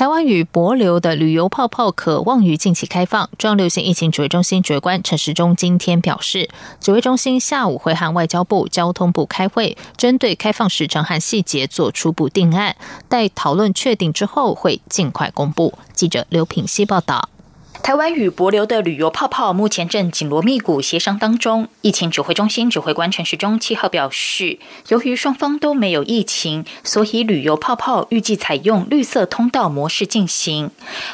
台湾与博流的旅游泡泡可望于近期开放。中央流行疫情指挥中心指挥官陈时中今天表示，指挥中心下午会和外交部、交通部开会，针对开放时程和细节做初步定案，待讨论确定之后会尽快公布。记者刘品希报道。台湾与博流的旅游泡泡目前正紧锣密鼓协商当中。疫情指挥中心指挥官陈时中七号表示，由于双方都没有疫情，所以旅游泡泡预计采用绿色通道模式进行。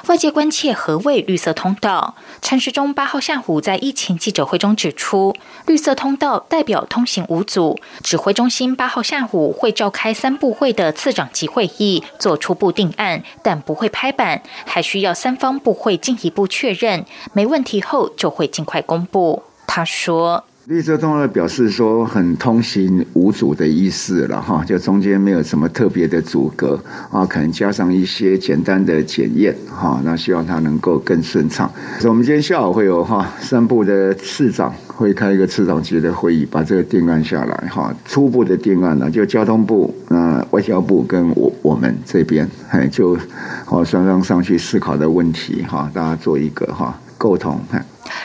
外界关切何谓绿色通道？陈时中八号下午在疫情记者会中指出，绿色通道代表通行无阻。指挥中心八号下午会召开三部会的次长级会议，做初步定案，但不会拍板，还需要三方部会进一步。确认没问题后，就会尽快公布。他说。绿色通道表示说很通行无阻的意思了哈，就中间没有什么特别的阻隔啊，可能加上一些简单的检验哈，那希望它能够更顺畅。我们今天下午会有哈三部的次长会开一个次长级的会议，把这个定案下来哈。初步的定案呢，就交通部、呃外交部跟我我们这边，哎就好双方上去思考的问题哈，大家做一个哈沟通。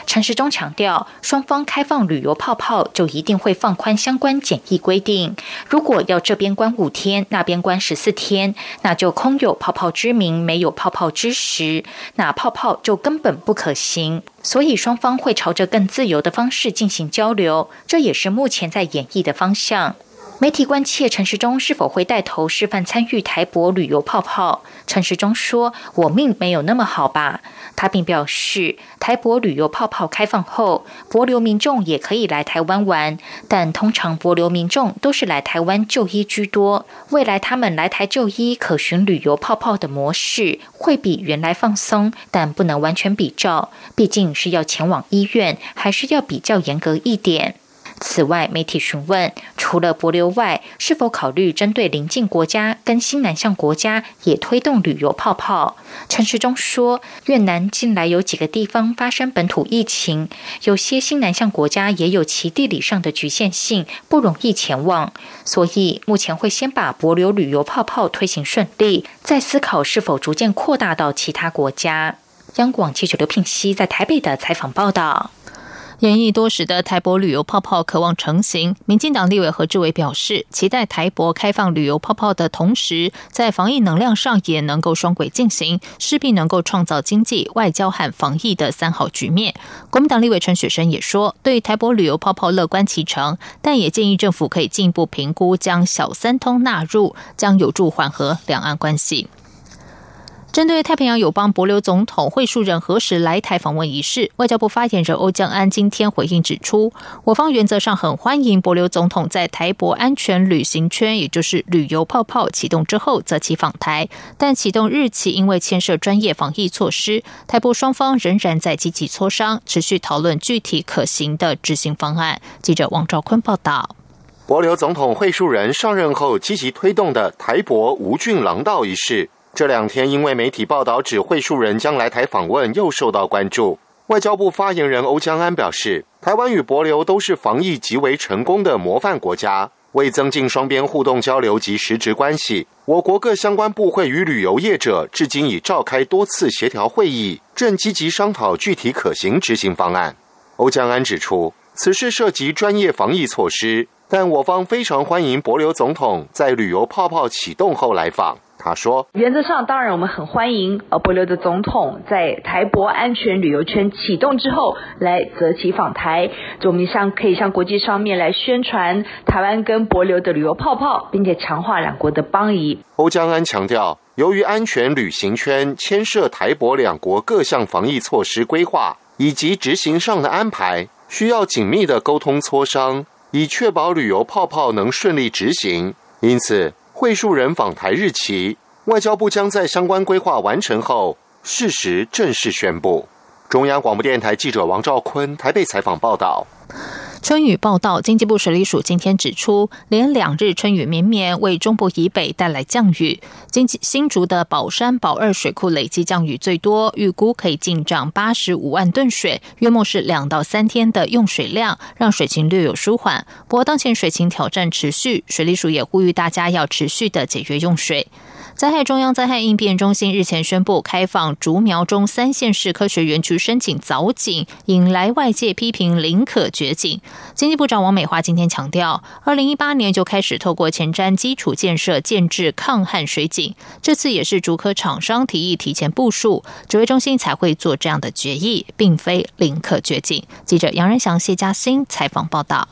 陈时中强调，双方开放旅游泡泡，就一定会放宽相关检疫规定。如果要这边关五天，那边关十四天，那就空有泡泡之名，没有泡泡之实，那泡泡就根本不可行。所以双方会朝着更自由的方式进行交流，这也是目前在演绎的方向。媒体关切陈时中是否会带头示范参与台博旅游泡泡。陈时中说：“我命没有那么好吧？”他并表示，台博旅游泡泡开放后，博流民众也可以来台湾玩，但通常博流民众都是来台湾就医居多。未来他们来台就医，可循旅游泡泡的模式，会比原来放松，但不能完全比照，毕竟是要前往医院，还是要比较严格一点。此外，媒体询问，除了博流外，是否考虑针对邻近国家跟新南向国家也推动旅游泡泡？陈时中说，越南近来有几个地方发生本土疫情，有些新南向国家也有其地理上的局限性，不容易前往，所以目前会先把博流旅游泡泡推行顺利，再思考是否逐渐扩大到其他国家。央广记者刘聘熙在台北的采访报道。演绎多时的台博旅游泡泡渴望成型，民进党立委何志伟表示，期待台博开放旅游泡泡的同时，在防疫能量上也能够双轨进行，势必能够创造经济、外交和防疫的三好局面。国民党立委陈雪生也说，对台博旅游泡泡乐观其成，但也建议政府可以进一步评估将小三通纳入，将有助缓和两岸关系。针对太平洋友邦博流总统会述人何时来台访问一事，外交部发言人欧江安今天回应指出，我方原则上很欢迎博流总统在台博安全旅行圈，也就是旅游泡泡启动之后择期访台，但启动日期因为牵涉专业防疫措施，台博双方仍然在积极磋商，持续讨论具体可行的执行方案。记者王兆坤报道。博流总统会述人上任后积极推动的台博无菌廊道一事。这两天，因为媒体报道指会述人将来台访问，又受到关注。外交部发言人欧江安表示，台湾与博流都是防疫极为成功的模范国家。为增进双边互动交流及实质关系，我国各相关部会与旅游业者至今已召开多次协调会议，正积极商讨具体可行执行方案。欧江安指出，此事涉及专业防疫措施，但我方非常欢迎博流总统在旅游泡泡启动后来访。他说：“原则上，当然我们很欢迎呃，博流的总统在台博安全旅游圈启动之后来择期访台，就我们向可以向国际上面来宣传台湾跟博流的旅游泡泡，并且强化两国的邦谊。”欧江安强调，由于安全旅行圈牵涉台博两国各项防疫措施规划以及执行上的安排，需要紧密的沟通磋商，以确保旅游泡泡能顺利执行。因此。会述人访台日期，外交部将在相关规划完成后，适时正式宣布。中央广播电台记者王兆坤台北采访报道。春雨报道，经济部水利署今天指出，连两日春雨绵绵，为中部以北带来降雨。经济新竹的宝山宝二水库累计降雨最多，预估可以进账八十五万吨水，约莫是两到三天的用水量，让水情略有舒缓。不过，当前水情挑战持续，水利署也呼吁大家要持续的节约用水。灾害中央灾害应变中心日前宣布开放竹苗中三县市科学园区申请凿井，引来外界批评林可掘井。经济部长王美花今天强调，二零一八年就开始透过前瞻基础建设建制抗旱水井，这次也是竹科厂商提议提前部署，指挥中心才会做这样的决议，并非林可掘井。记者杨仁祥、谢嘉欣采访报道。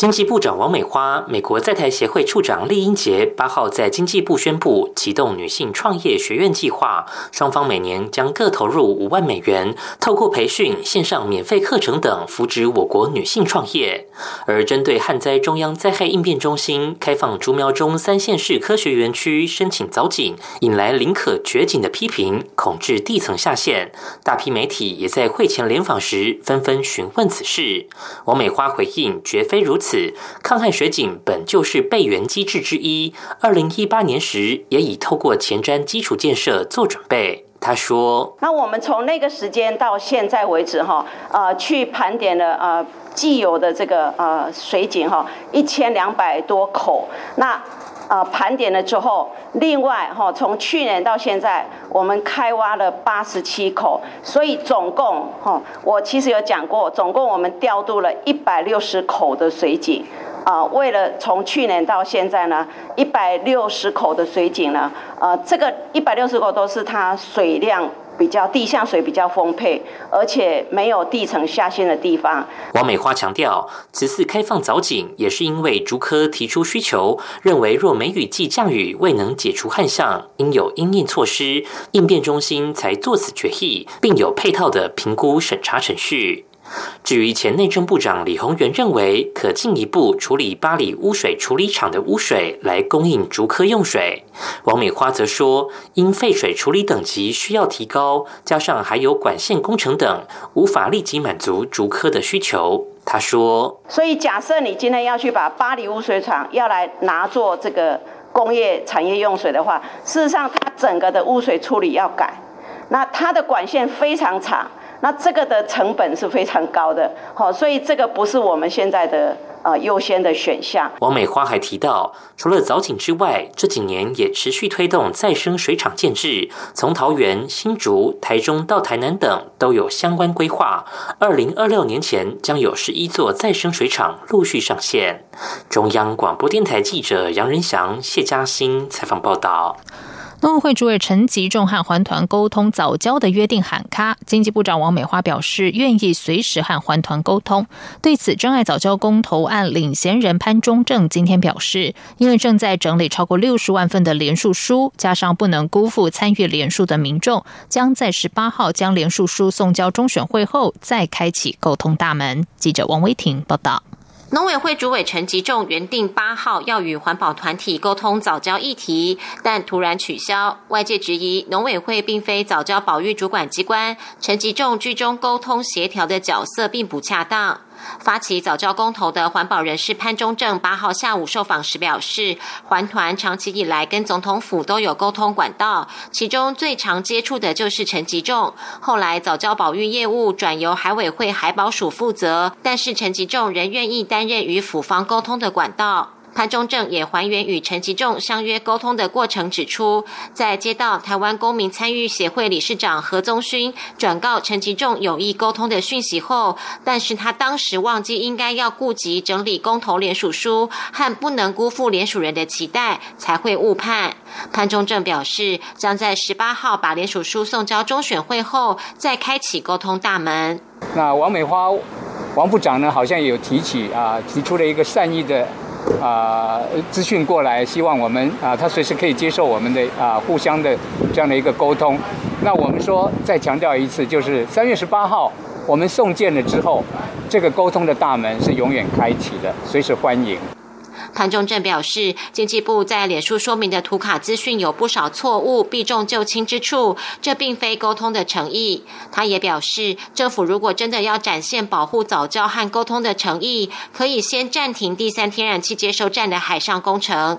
经济部长王美花、美国在台协会处长厉英杰八号在经济部宣布启动女性创业学院计划，双方每年将各投入五万美元，透过培训、线上免费课程等扶植我国女性创业。而针对旱灾中央灾害应变中心开放竹苗中三县市科学园区申请凿井，引来林可掘井的批评，恐致地层下陷。大批媒体也在会前联访时纷纷询问此事。王美花回应：绝非如此。此抗旱水井本就是备援机制之一，二零一八年时也已透过前瞻基础建设做准备。他说：“那我们从那个时间到现在为止，哈，呃，去盘点了呃既有的这个呃水井哈一千两百多口，那。”呃，盘点了之后，另外哈，从去年到现在，我们开挖了八十七口，所以总共哈，我其实有讲过，总共我们调度了一百六十口的水井，啊，为了从去年到现在呢，一百六十口的水井呢，呃，这个一百六十口都是它水量。比较地下水比较丰沛，而且没有地层下陷的地方。王美花强调，此次开放藻井也是因为竹科提出需求，认为若梅雨季降雨未能解除旱象，应有应应措施，应变中心才作此决议，并有配套的评估审查程序。至于前内政部长李鸿源认为可进一步处理巴黎污水处理厂的污水来供应竹科用水，王美花则说，因废水处理等级需要提高，加上还有管线工程等，无法立即满足竹科的需求。他说，所以假设你今天要去把巴黎污水厂要来拿做这个工业产业用水的话，事实上它整个的污水处理要改，那它的管线非常长。那这个的成本是非常高的，好，所以这个不是我们现在的呃优先的选项。王美花还提到，除了藻井之外，这几年也持续推动再生水厂建制，从桃园、新竹、台中到台南等都有相关规划。二零二六年前将有十一座再生水厂陆续上线。中央广播电台记者杨仁祥、谢嘉欣采访报道。农委会主委陈吉仲和环团沟通早交的约定喊卡，经济部长王美花表示愿意随时和环团沟通。对此，真爱早交公投案领衔人潘中正今天表示，因为正在整理超过六十万份的联署书，加上不能辜负参与联署的民众，将在十八号将联署书送交中选会后，再开启沟通大门。记者王威婷报道。农委会主委陈吉仲原定八号要与环保团体沟通早教议题，但突然取消。外界质疑农委会并非早教保育主管机关，陈吉仲居中沟通协调的角色并不恰当。发起早教公投的环保人士潘中正八号下午受访时表示，环团长期以来跟总统府都有沟通管道，其中最常接触的就是陈吉仲。后来早教保育业务转由海委会海保署负责，但是陈吉仲仍愿意担任与府方沟通的管道。潘中正也还原与陈吉仲相约沟通的过程，指出，在接到台湾公民参与协会理事长何宗勋转告陈吉仲有意沟通的讯息后，但是他当时忘记应该要顾及整理公投联署书和不能辜负联署人的期待，才会误判。潘中正表示，将在十八号把联署书送交中选会后，再开启沟通大门。那王美花王部长呢，好像有提起啊，提出了一个善意的。啊，资讯过来，希望我们啊，他随时可以接受我们的啊，互相的这样的一个沟通。那我们说，再强调一次，就是三月十八号我们送件了之后，这个沟通的大门是永远开启的，随时欢迎。潘中正表示，经济部在脸书说明的图卡资讯有不少错误、避重就轻之处，这并非沟通的诚意。他也表示，政府如果真的要展现保护早教和沟通的诚意，可以先暂停第三天然气接收站的海上工程。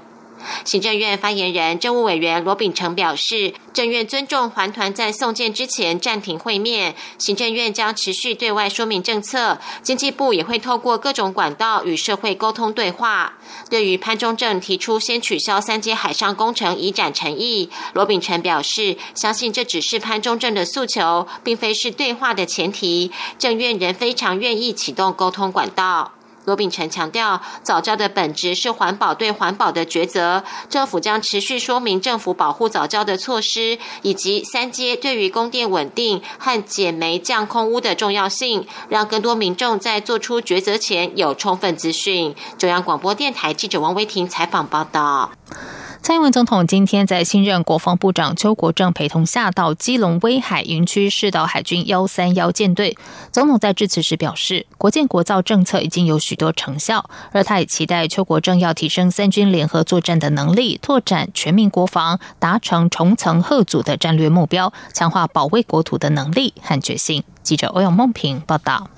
行政院发言人、政务委员罗秉成表示，政院尊重环团在送件之前暂停会面，行政院将持续对外说明政策，经济部也会透过各种管道与社会沟通对话。对于潘中正提出先取消三阶海上工程以展诚意，罗秉成表示，相信这只是潘中正的诉求，并非是对话的前提，政院仍非常愿意启动沟通管道。罗秉成强调，早教的本质是环保对环保的抉择。政府将持续说明政府保护早教的措施，以及三阶对于供电稳定和减煤降空污的重要性，让更多民众在做出抉择前有充分资讯。中央广播电台记者王威婷采访报道。蔡英文总统今天在新任国防部长邱国正陪同下到基隆威海营区试导海军幺三幺舰队。总统在致辞时表示，国建国造政策已经有许多成效，而他也期待邱国正要提升三军联合作战的能力，拓展全民国防，达成重层贺组的战略目标，强化保卫国土的能力和决心。记者欧阳梦平报道。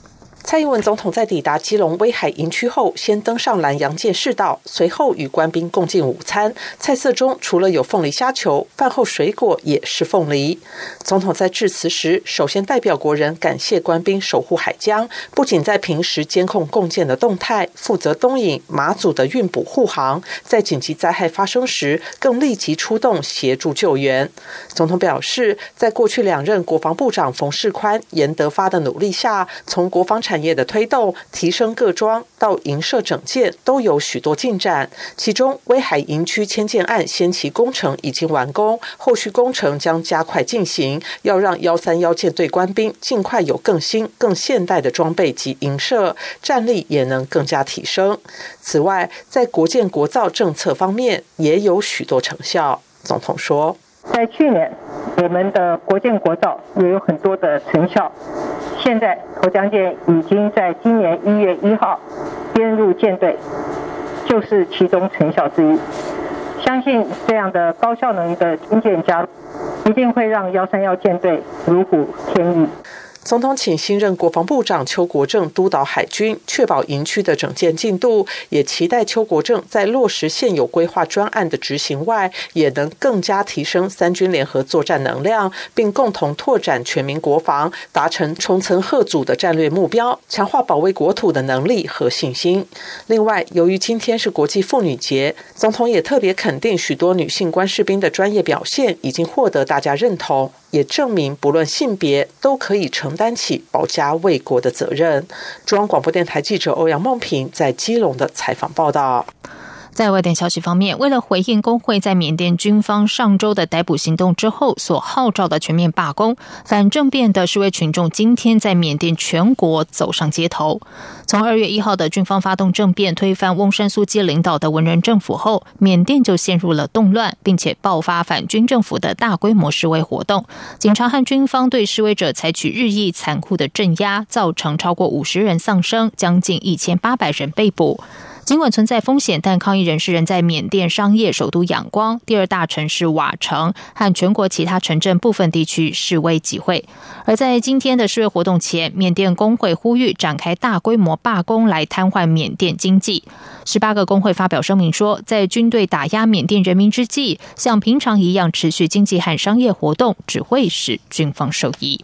蔡英文总统在抵达基隆威海营区后，先登上南洋舰世道，随后与官兵共进午餐。菜色中除了有凤梨虾球，饭后水果也是凤梨。总统在致辞时，首先代表国人感谢官兵守护海疆，不仅在平时监控共建的动态，负责东引、马祖的运补护航，在紧急灾害发生时，更立即出动协助救援。总统表示，在过去两任国防部长冯世宽、严德发的努力下，从国防产产业的推动、提升各装到营舍整建都有许多进展。其中，威海营区迁建案先期工程已经完工，后续工程将加快进行，要让幺三幺舰队官兵尽快有更新、更现代的装备及营舍，战力也能更加提升。此外，在国建国造政策方面也有许多成效。总统说。在去年，我们的国建国造也有很多的成效。现在，投江舰已经在今年一月一号编入舰队，就是其中成效之一。相信这样的高效能的军舰加入，一定会让幺三幺舰队如虎添翼。总统请新任国防部长邱国正督导海军，确保营区的整建进度，也期待邱国正在落实现有规划专案的执行外，也能更加提升三军联合作战能量，并共同拓展全民国防，达成重层贺组的战略目标，强化保卫国土的能力和信心。另外，由于今天是国际妇女节，总统也特别肯定许多女性官士兵的专业表现已经获得大家认同。也证明，不论性别，都可以成担起保家卫国的责任。中央广播电台记者欧阳梦平在基隆的采访报道。在外电消息方面，为了回应工会在缅甸军方上周的逮捕行动之后所号召的全面罢工，反政变的示威群众今天在缅甸全国走上街头。从二月一号的军方发动政变推翻翁山苏基领导的文人政府后，缅甸就陷入了动乱，并且爆发反军政府的大规模示威活动。警察和军方对示威者采取日益残酷的镇压，造成超过五十人丧生，将近一千八百人被捕。尽管存在风险，但抗议人士仍在缅甸商业首都仰光、第二大城市瓦城和全国其他城镇部分地区示威集会。而在今天的示威活动前，缅甸工会呼吁展开大规模罢工来瘫痪缅甸经济。十八个工会发表声明说，在军队打压缅甸人民之际，像平常一样持续经济和商业活动，只会使军方受益。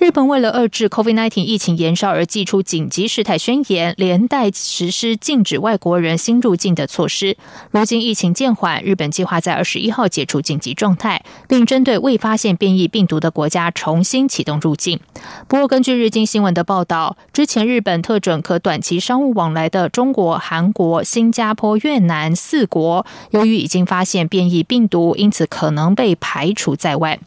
日本为了遏制 COVID-19 疫情延烧而祭出紧急事态宣言，连带实施禁止外国人新入境的措施。如今疫情渐缓，日本计划在二十一号解除紧急状态，并针对未发现变异病毒的国家重新启动入境。不过，根据日经新闻的报道，之前日本特准可短期商务往来的中国、韩国、新加坡、越南四国，由于已经发现变异病毒，因此可能被排除在外。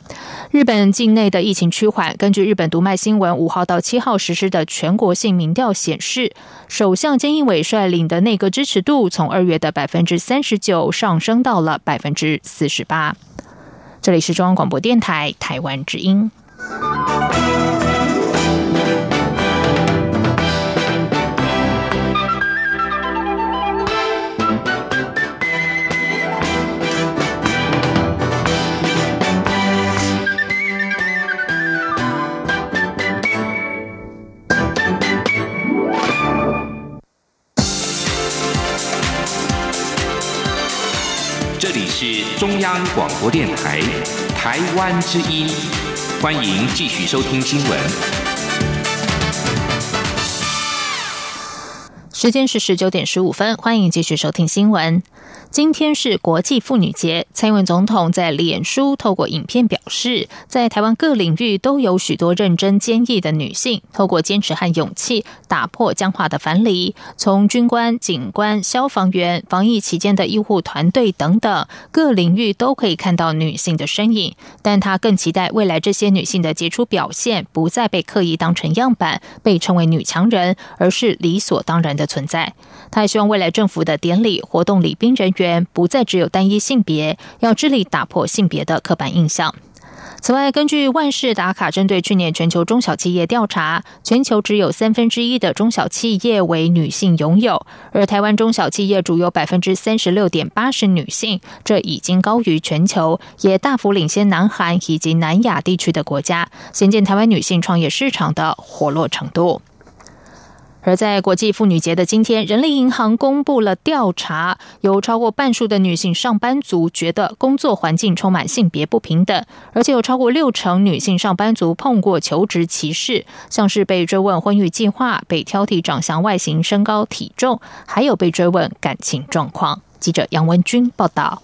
日本境内的疫情趋缓，根据日本。读卖新闻五号到七号实施的全国性民调显示，首相菅义伟率领的内阁支持度从二月的百分之三十九上升到了百分之四十八。这里是中央广播电台台湾之音。是中央广播电台台湾之音，欢迎继续收听新闻。时间是十九点十五分，欢迎继续收听新闻。今天是国际妇女节，蔡英文总统在脸书透过影片表示，在台湾各领域都有许多认真坚毅的女性，透过坚持和勇气打破僵化的樊篱。从军官、警官、消防员、防疫期间的医护团队等等各领域都可以看到女性的身影。但他更期待未来这些女性的杰出表现不再被刻意当成样板，被称为女强人，而是理所当然的存在。他也希望未来政府的典礼活动礼宾人员不再只有单一性别，要致力打破性别的刻板印象。此外，根据万事达卡针对去年全球中小企业调查，全球只有三分之一的中小企业为女性拥有，而台湾中小企业主有百分之三十六点八是女性，这已经高于全球，也大幅领先南韩以及南亚地区的国家，显见台湾女性创业市场的活络程度。而在国际妇女节的今天，人力银行公布了调查，有超过半数的女性上班族觉得工作环境充满性别不平等，而且有超过六成女性上班族碰过求职歧视，像是被追问婚育计划、被挑剔长相、外形、身高、体重，还有被追问感情状况。记者杨文君报道。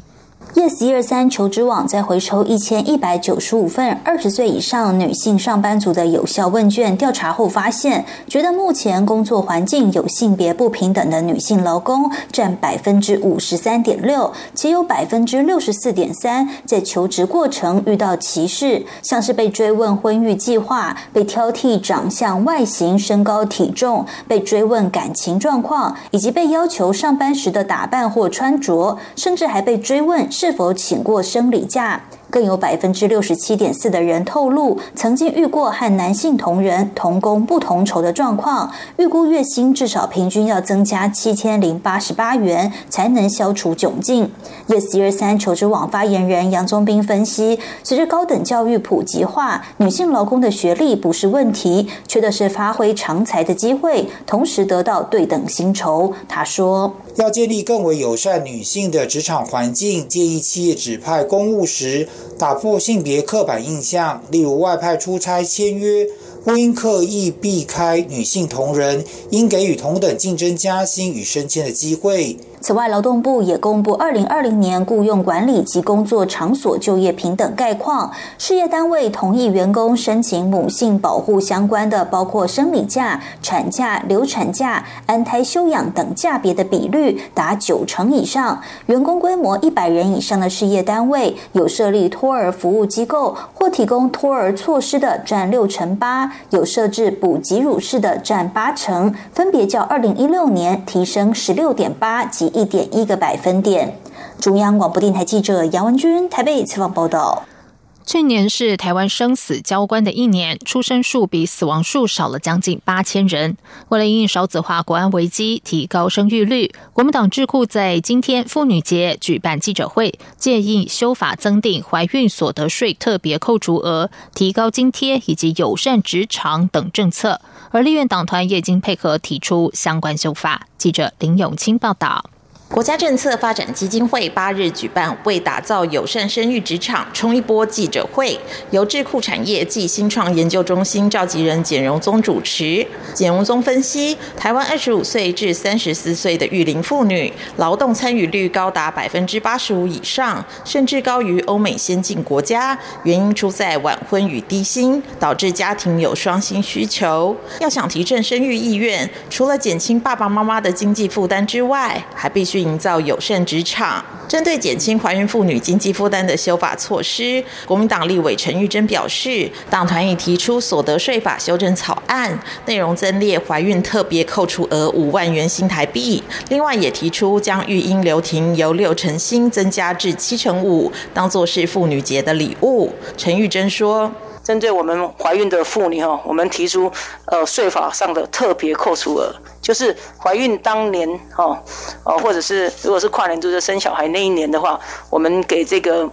Yes 一二三求职网在回收一千一百九十五份二十岁以上女性上班族的有效问卷调查后，发现觉得目前工作环境有性别不平等的女性劳工占百分之五十三点六，且有百分之六十四点三在求职过程遇到歧视，像是被追问婚育计划、被挑剔长相、外形、身高、体重、被追问感情状况，以及被要求上班时的打扮或穿着，甚至还被追问。是否请过生理假？更有百分之六十七点四的人透露，曾经遇过和男性同仁同工不同酬的状况，预估月薪至少平均要增加七千零八十八元，才能消除窘境。Yes 一二三求职网发言人杨宗斌分析，随着高等教育普及化，女性劳工的学历不是问题，缺的是发挥长才的机会，同时得到对等薪酬。他说。要建立更为友善女性的职场环境，建议企业指派公务时打破性别刻板印象，例如外派出差签约。不应刻意避开女性同仁，应给予同等竞争加薪与升迁的机会。此外，劳动部也公布二零二零年雇佣管理及工作场所就业平等概况，事业单位同意员工申请母性保护相关的，包括生理假、产假、流产假、安胎休养等假别的比率达九成以上。员工规模一百人以上的事业单位，有设立托儿服务机构或提供托儿措施的，占六成八。有设置补给乳室的占八成，分别较二零一六年提升十六点八及一点一个百分点。中央广播电台记者杨文君台北采访报道。去年是台湾生死交关的一年，出生数比死亡数少了将近八千人。为了应少子化国安危机，提高生育率，国民党智库在今天妇女节举办记者会，建议修法增订怀孕所得税特别扣除额、提高津贴以及友善职场等政策。而立院党团也经配合提出相关修法。记者林永清报道。国家政策发展基金会八日举办为打造友善生育职场冲一波记者会，由智库产业暨新创研究中心召集人简荣宗主持。简荣宗分析，台湾二十五岁至三十四岁的育龄妇女劳动参与率高达百分之八十五以上，甚至高于欧美先进国家。原因出在晚婚与低薪，导致家庭有双薪需求。要想提振生育意愿，除了减轻爸爸妈妈的经济负担之外，还必须。营造友善职场，针对减轻怀孕妇女经济负担的修法措施，国民党立委陈玉珍表示，党团已提出所得税法修正草案，内容增列怀孕特别扣除额五万元新台币，另外也提出将育婴留停由六成新增加至七成五，当作是妇女节的礼物。陈玉珍说。针对我们怀孕的妇女哈，我们提出呃税法上的特别扣除额，就是怀孕当年哈，哦或者是如果是跨年就是生小孩那一年的话，我们给这个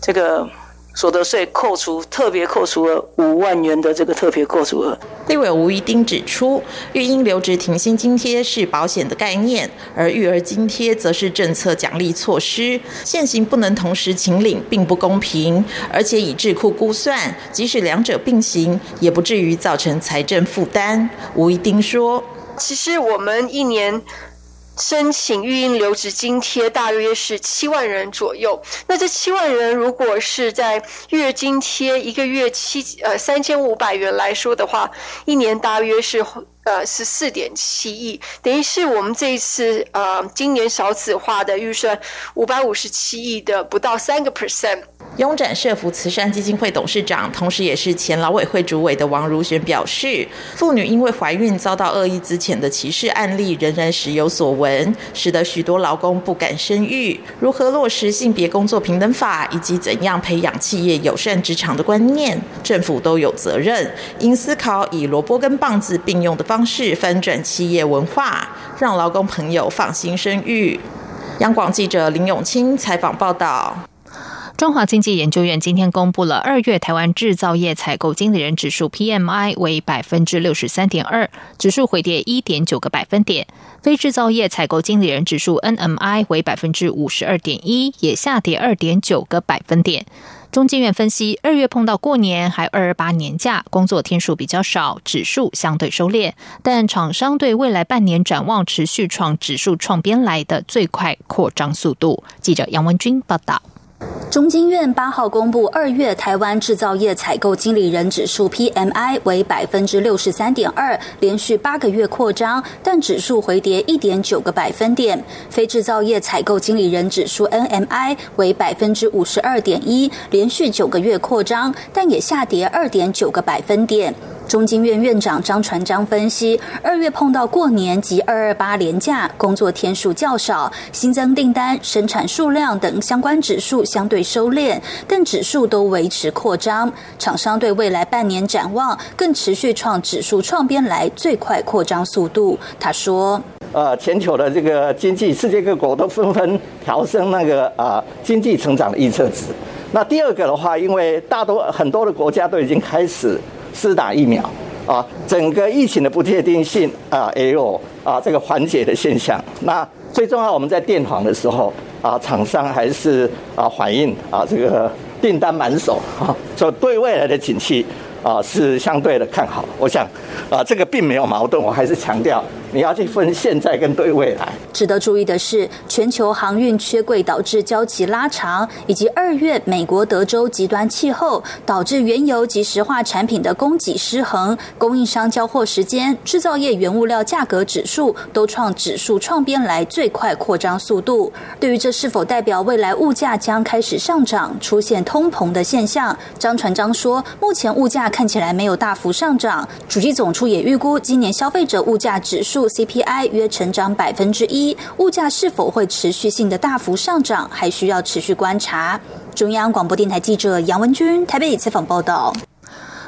这个所得税扣除特别扣除额五万元的这个特别扣除额。立委吴一丁指出，育婴留职停薪津贴是保险的概念，而育儿津贴则是政策奖励措施，现行不能同时请领，并不公平。而且以智库估算，即使两者并行，也不至于造成财政负担。吴一丁说：“其实我们一年。”申请育婴留职津贴大约是七万人左右。那这七万人如果是在育儿津贴一个月七呃三千五百元来说的话，一年大约是呃十四点七亿，等于是我们这一次呃今年少子化的预算五百五十七亿的不到三个 percent。拥展社福慈善基金会董事长，同时也是前劳委会主委的王如璇表示，妇女因为怀孕遭到恶意资遣的歧视案例仍然时有所闻，使得许多劳工不敢生育。如何落实性别工作平等法，以及怎样培养企业友善职场的观念，政府都有责任。应思考以萝卜跟棒子并用的方式翻转企业文化，让劳工朋友放心生育。央广记者林永清采访报道。中华经济研究院今天公布了二月台湾制造业采购经理人指数 PMI 为百分之六十三点二，指数回跌一点九个百分点；非制造业采购经理人指数 NMI 为百分之五十二点一，也下跌二点九个百分点。中经院分析，二月碰到过年，还二二八年假，工作天数比较少，指数相对收敛，但厂商对未来半年展望持续创指数创编来的最快扩张速度。记者杨文军报道。中经院八号公布，二月台湾制造业采购经理人指数 PMI 为百分之六十三点二，连续八个月扩张，但指数回跌一点九个百分点。非制造业采购经理人指数 NMI 为百分之五十二点一，连续九个月扩张，但也下跌二点九个百分点。中经院院长张传章分析，二月碰到过年及二二八连假，工作天数较少，新增订单、生产数量等相关指数相对收敛，但指数都维持扩张。厂商对未来半年展望，更持续创指数创编来最快扩张速度。他说：“呃，全球的这个经济，世界各国都纷纷调升那个啊经济成长的预测值。那第二个的话，因为大多很多的国家都已经开始。”施打疫苗啊，整个疫情的不确定性啊，也有啊这个缓解的现象。那最重要，我们在电访的时候啊，厂商还是啊反映啊这个订单满手啊，所以对未来的景气啊是相对的看好。我想啊，这个并没有矛盾，我还是强调。你要去分现在跟对未来。值得注意的是，全球航运缺柜导致交期拉长，以及二月美国德州极端气候导致原油及石化产品的供给失衡，供应商交货时间、制造业原物料价格指数都创指数创编来最快扩张速度。对于这是否代表未来物价将开始上涨、出现通膨的现象，张传章说，目前物价看起来没有大幅上涨。主机总处也预估，今年消费者物价指数。CPI 约成长百分之一，物价是否会持续性的大幅上涨，还需要持续观察。中央广播电台记者杨文君台北采访报道。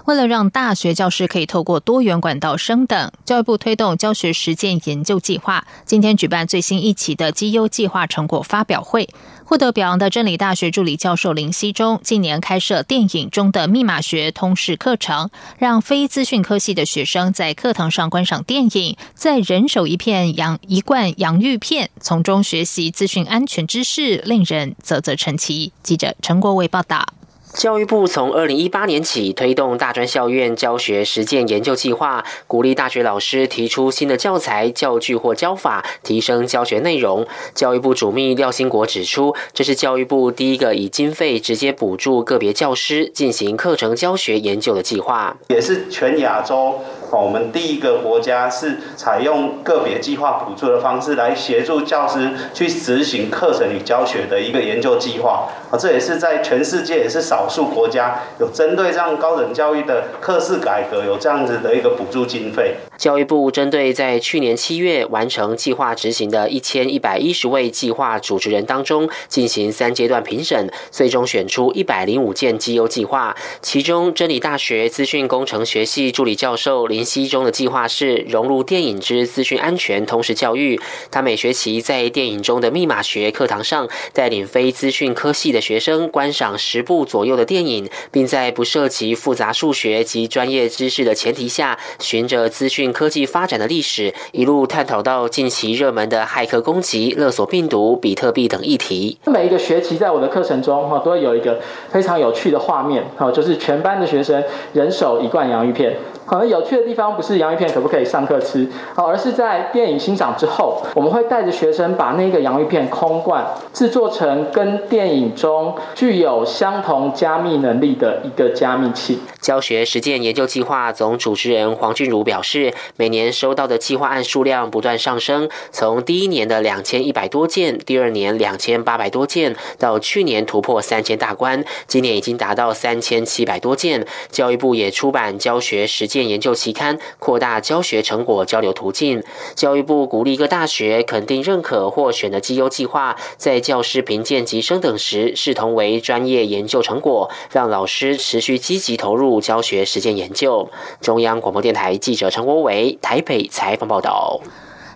为了让大学教师可以透过多元管道升等，教育部推动教学实践研究计划，今天举办最新一期的绩优计划成果发表会。获得表扬的真理大学助理教授林希中，近年开设电影中的密码学通识课程，让非资讯科系的学生在课堂上观赏电影，在人手一片洋一罐洋芋片，从中学习资讯安全知识，令人啧啧称奇。记者陈国伟报道。教育部从二零一八年起推动大专校院教学实践研究计划，鼓励大学老师提出新的教材、教具或教法，提升教学内容。教育部主秘廖新国指出，这是教育部第一个以经费直接补助个别教师进行课程教学研究的计划，也是全亚洲。我们第一个国家是采用个别计划补助的方式来协助教师去执行课程与教学的一个研究计划啊，这也是在全世界也是少数国家有针对这样高等教育的课室改革有这样子的一个补助经费。教育部针对在去年七月完成计划执行的一千一百一十位计划主持人当中进行三阶段评审，最终选出一百零五件绩优计划，其中真理大学资讯工程学系助理教授。林西中的计划是融入电影之资讯安全通识教育。他每学期在电影中的密码学课堂上，带领非资讯科系的学生观赏十部左右的电影，并在不涉及复杂数学及专业知识的前提下，循着资讯科技发展的历史，一路探讨到近期热门的骇客攻击、勒索病毒、比特币等议题。每一个学期在我的课程中，哈，都会有一个非常有趣的画面，哈，就是全班的学生人手一罐洋芋片。可能有趣的地方不是洋芋片可不可以上课吃，好，而是在电影欣赏之后，我们会带着学生把那个洋芋片空罐制作成跟电影中具有相同加密能力的一个加密器。教学实践研究计划总主持人黄俊儒表示，每年收到的计划案数量不断上升，从第一年的两千一百多件，第二年两千八百多件，到去年突破三千大关，今年已经达到三千七百多件。教育部也出版教学实践。研究期刊扩大教学成果交流途径，教育部鼓励各大学肯定认可或选的绩优计划，在教师评鉴及升等时视同为专业研究成果，让老师持续积极投入教学实践研究。中央广播电台记者陈国伟台北采访报道。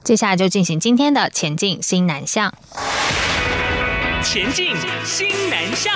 接下来就进行今天的前进新南向。前进新南向。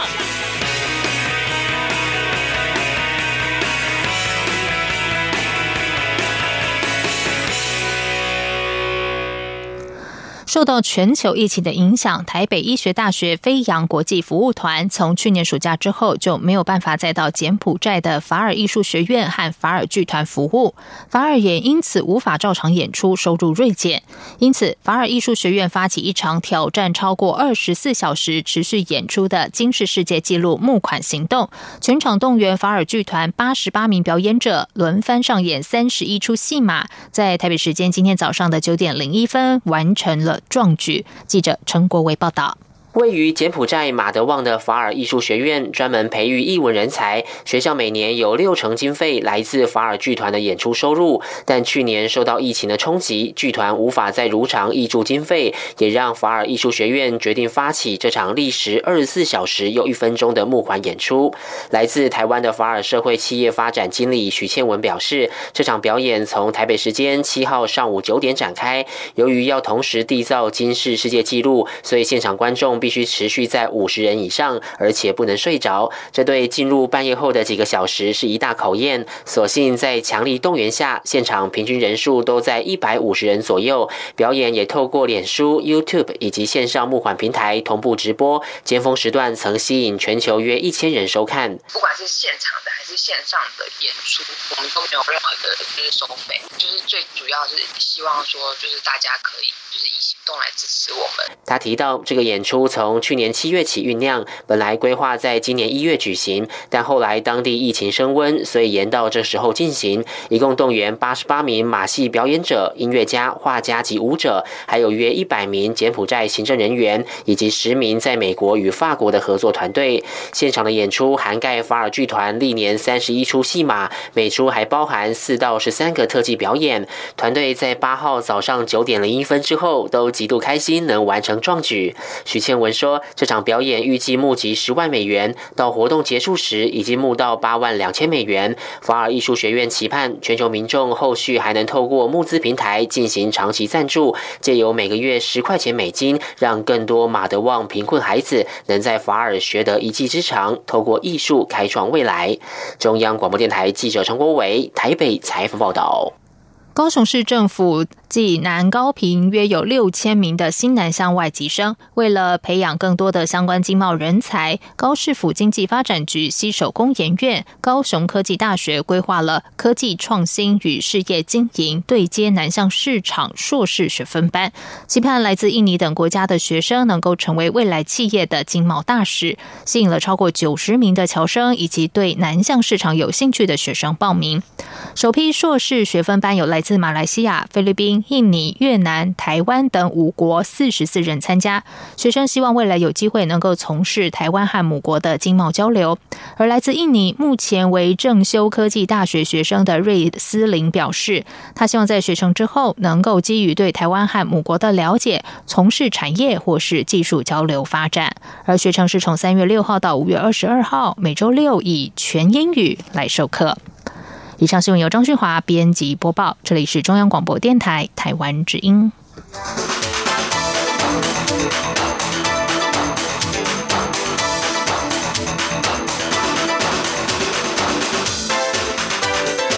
受到全球疫情的影响，台北医学大学飞扬国际服务团从去年暑假之后就没有办法再到柬埔寨的法尔艺术学院和法尔剧团服务，法尔也因此无法照常演出，收入锐减。因此，法尔艺术学院发起一场挑战超过二十四小时持续演出的惊世世界纪录募款行动，全场动员法尔剧团八十八名表演者轮番上演三十一出戏码，在台北时间今天早上的九点零一分完成了。壮举。记者陈国维报道。位于柬埔寨马德旺的法尔艺术学院专门培育艺文人才，学校每年有六成经费来自法尔剧团的演出收入。但去年受到疫情的冲击，剧团无法再如常挹注经费，也让法尔艺术学院决定发起这场历时二十四小时又一分钟的募款演出。来自台湾的法尔社会企业发展经理许倩文表示，这场表演从台北时间七号上午九点展开，由于要同时缔造金世世界纪录，所以现场观众。必须持续在五十人以上，而且不能睡着。这对进入半夜后的几个小时是一大考验。所幸在强力动员下，现场平均人数都在一百五十人左右。表演也透过脸书、YouTube 以及线上募款平台同步直播。尖峰时段曾吸引全球约一千人收看。不管是现场的还是线上的演出，我们都没有任何的就是收费，就是最主要是希望说，就是大家可以就是以行动来支持我们。他提到这个演出。从去年七月起酝酿，本来规划在今年一月举行，但后来当地疫情升温，所以延到这时候进行。一共动员八十八名马戏表演者、音乐家、画家及舞者，还有约一百名柬埔寨行政人员，以及十名在美国与法国的合作团队。现场的演出涵盖法尔剧团历年三十一出戏码，每出还包含四到十三个特技表演。团队在八号早上九点零一分之后，都极度开心能完成壮举。许倩。文说，这场表演预计募集十万美元，到活动结束时已经募到八万两千美元。法尔艺术学院期盼全球民众后续还能透过募资平台进行长期赞助，借由每个月十块钱美金，让更多马德旺贫困孩子能在法尔学得一技之长，透过艺术开创未来。中央广播电台记者陈国伟台北采访报道。高雄市政府暨南高平约有六千名的新南向外籍生，为了培养更多的相关经贸人才，高市府经济发展局西手工研院、高雄科技大学规划了科技创新与事业经营对接南向市场硕士学分班，期盼来自印尼等国家的学生能够成为未来企业的经贸大使，吸引了超过九十名的侨生以及对南向市场有兴趣的学生报名。首批硕士学分班有来自马来西亚、菲律宾、印尼、越南、台湾等五国四十四人参加。学生希望未来有机会能够从事台湾和母国的经贸交流。而来自印尼、目前为正修科技大学学生的瑞斯林表示，他希望在学成之后能够基于对台湾和母国的了解，从事产业或是技术交流发展。而学成是从三月六号到五月二十二号，每周六以全英语来授课。以上新闻由张旭华编辑播报，这里是中央广播电台台湾之音。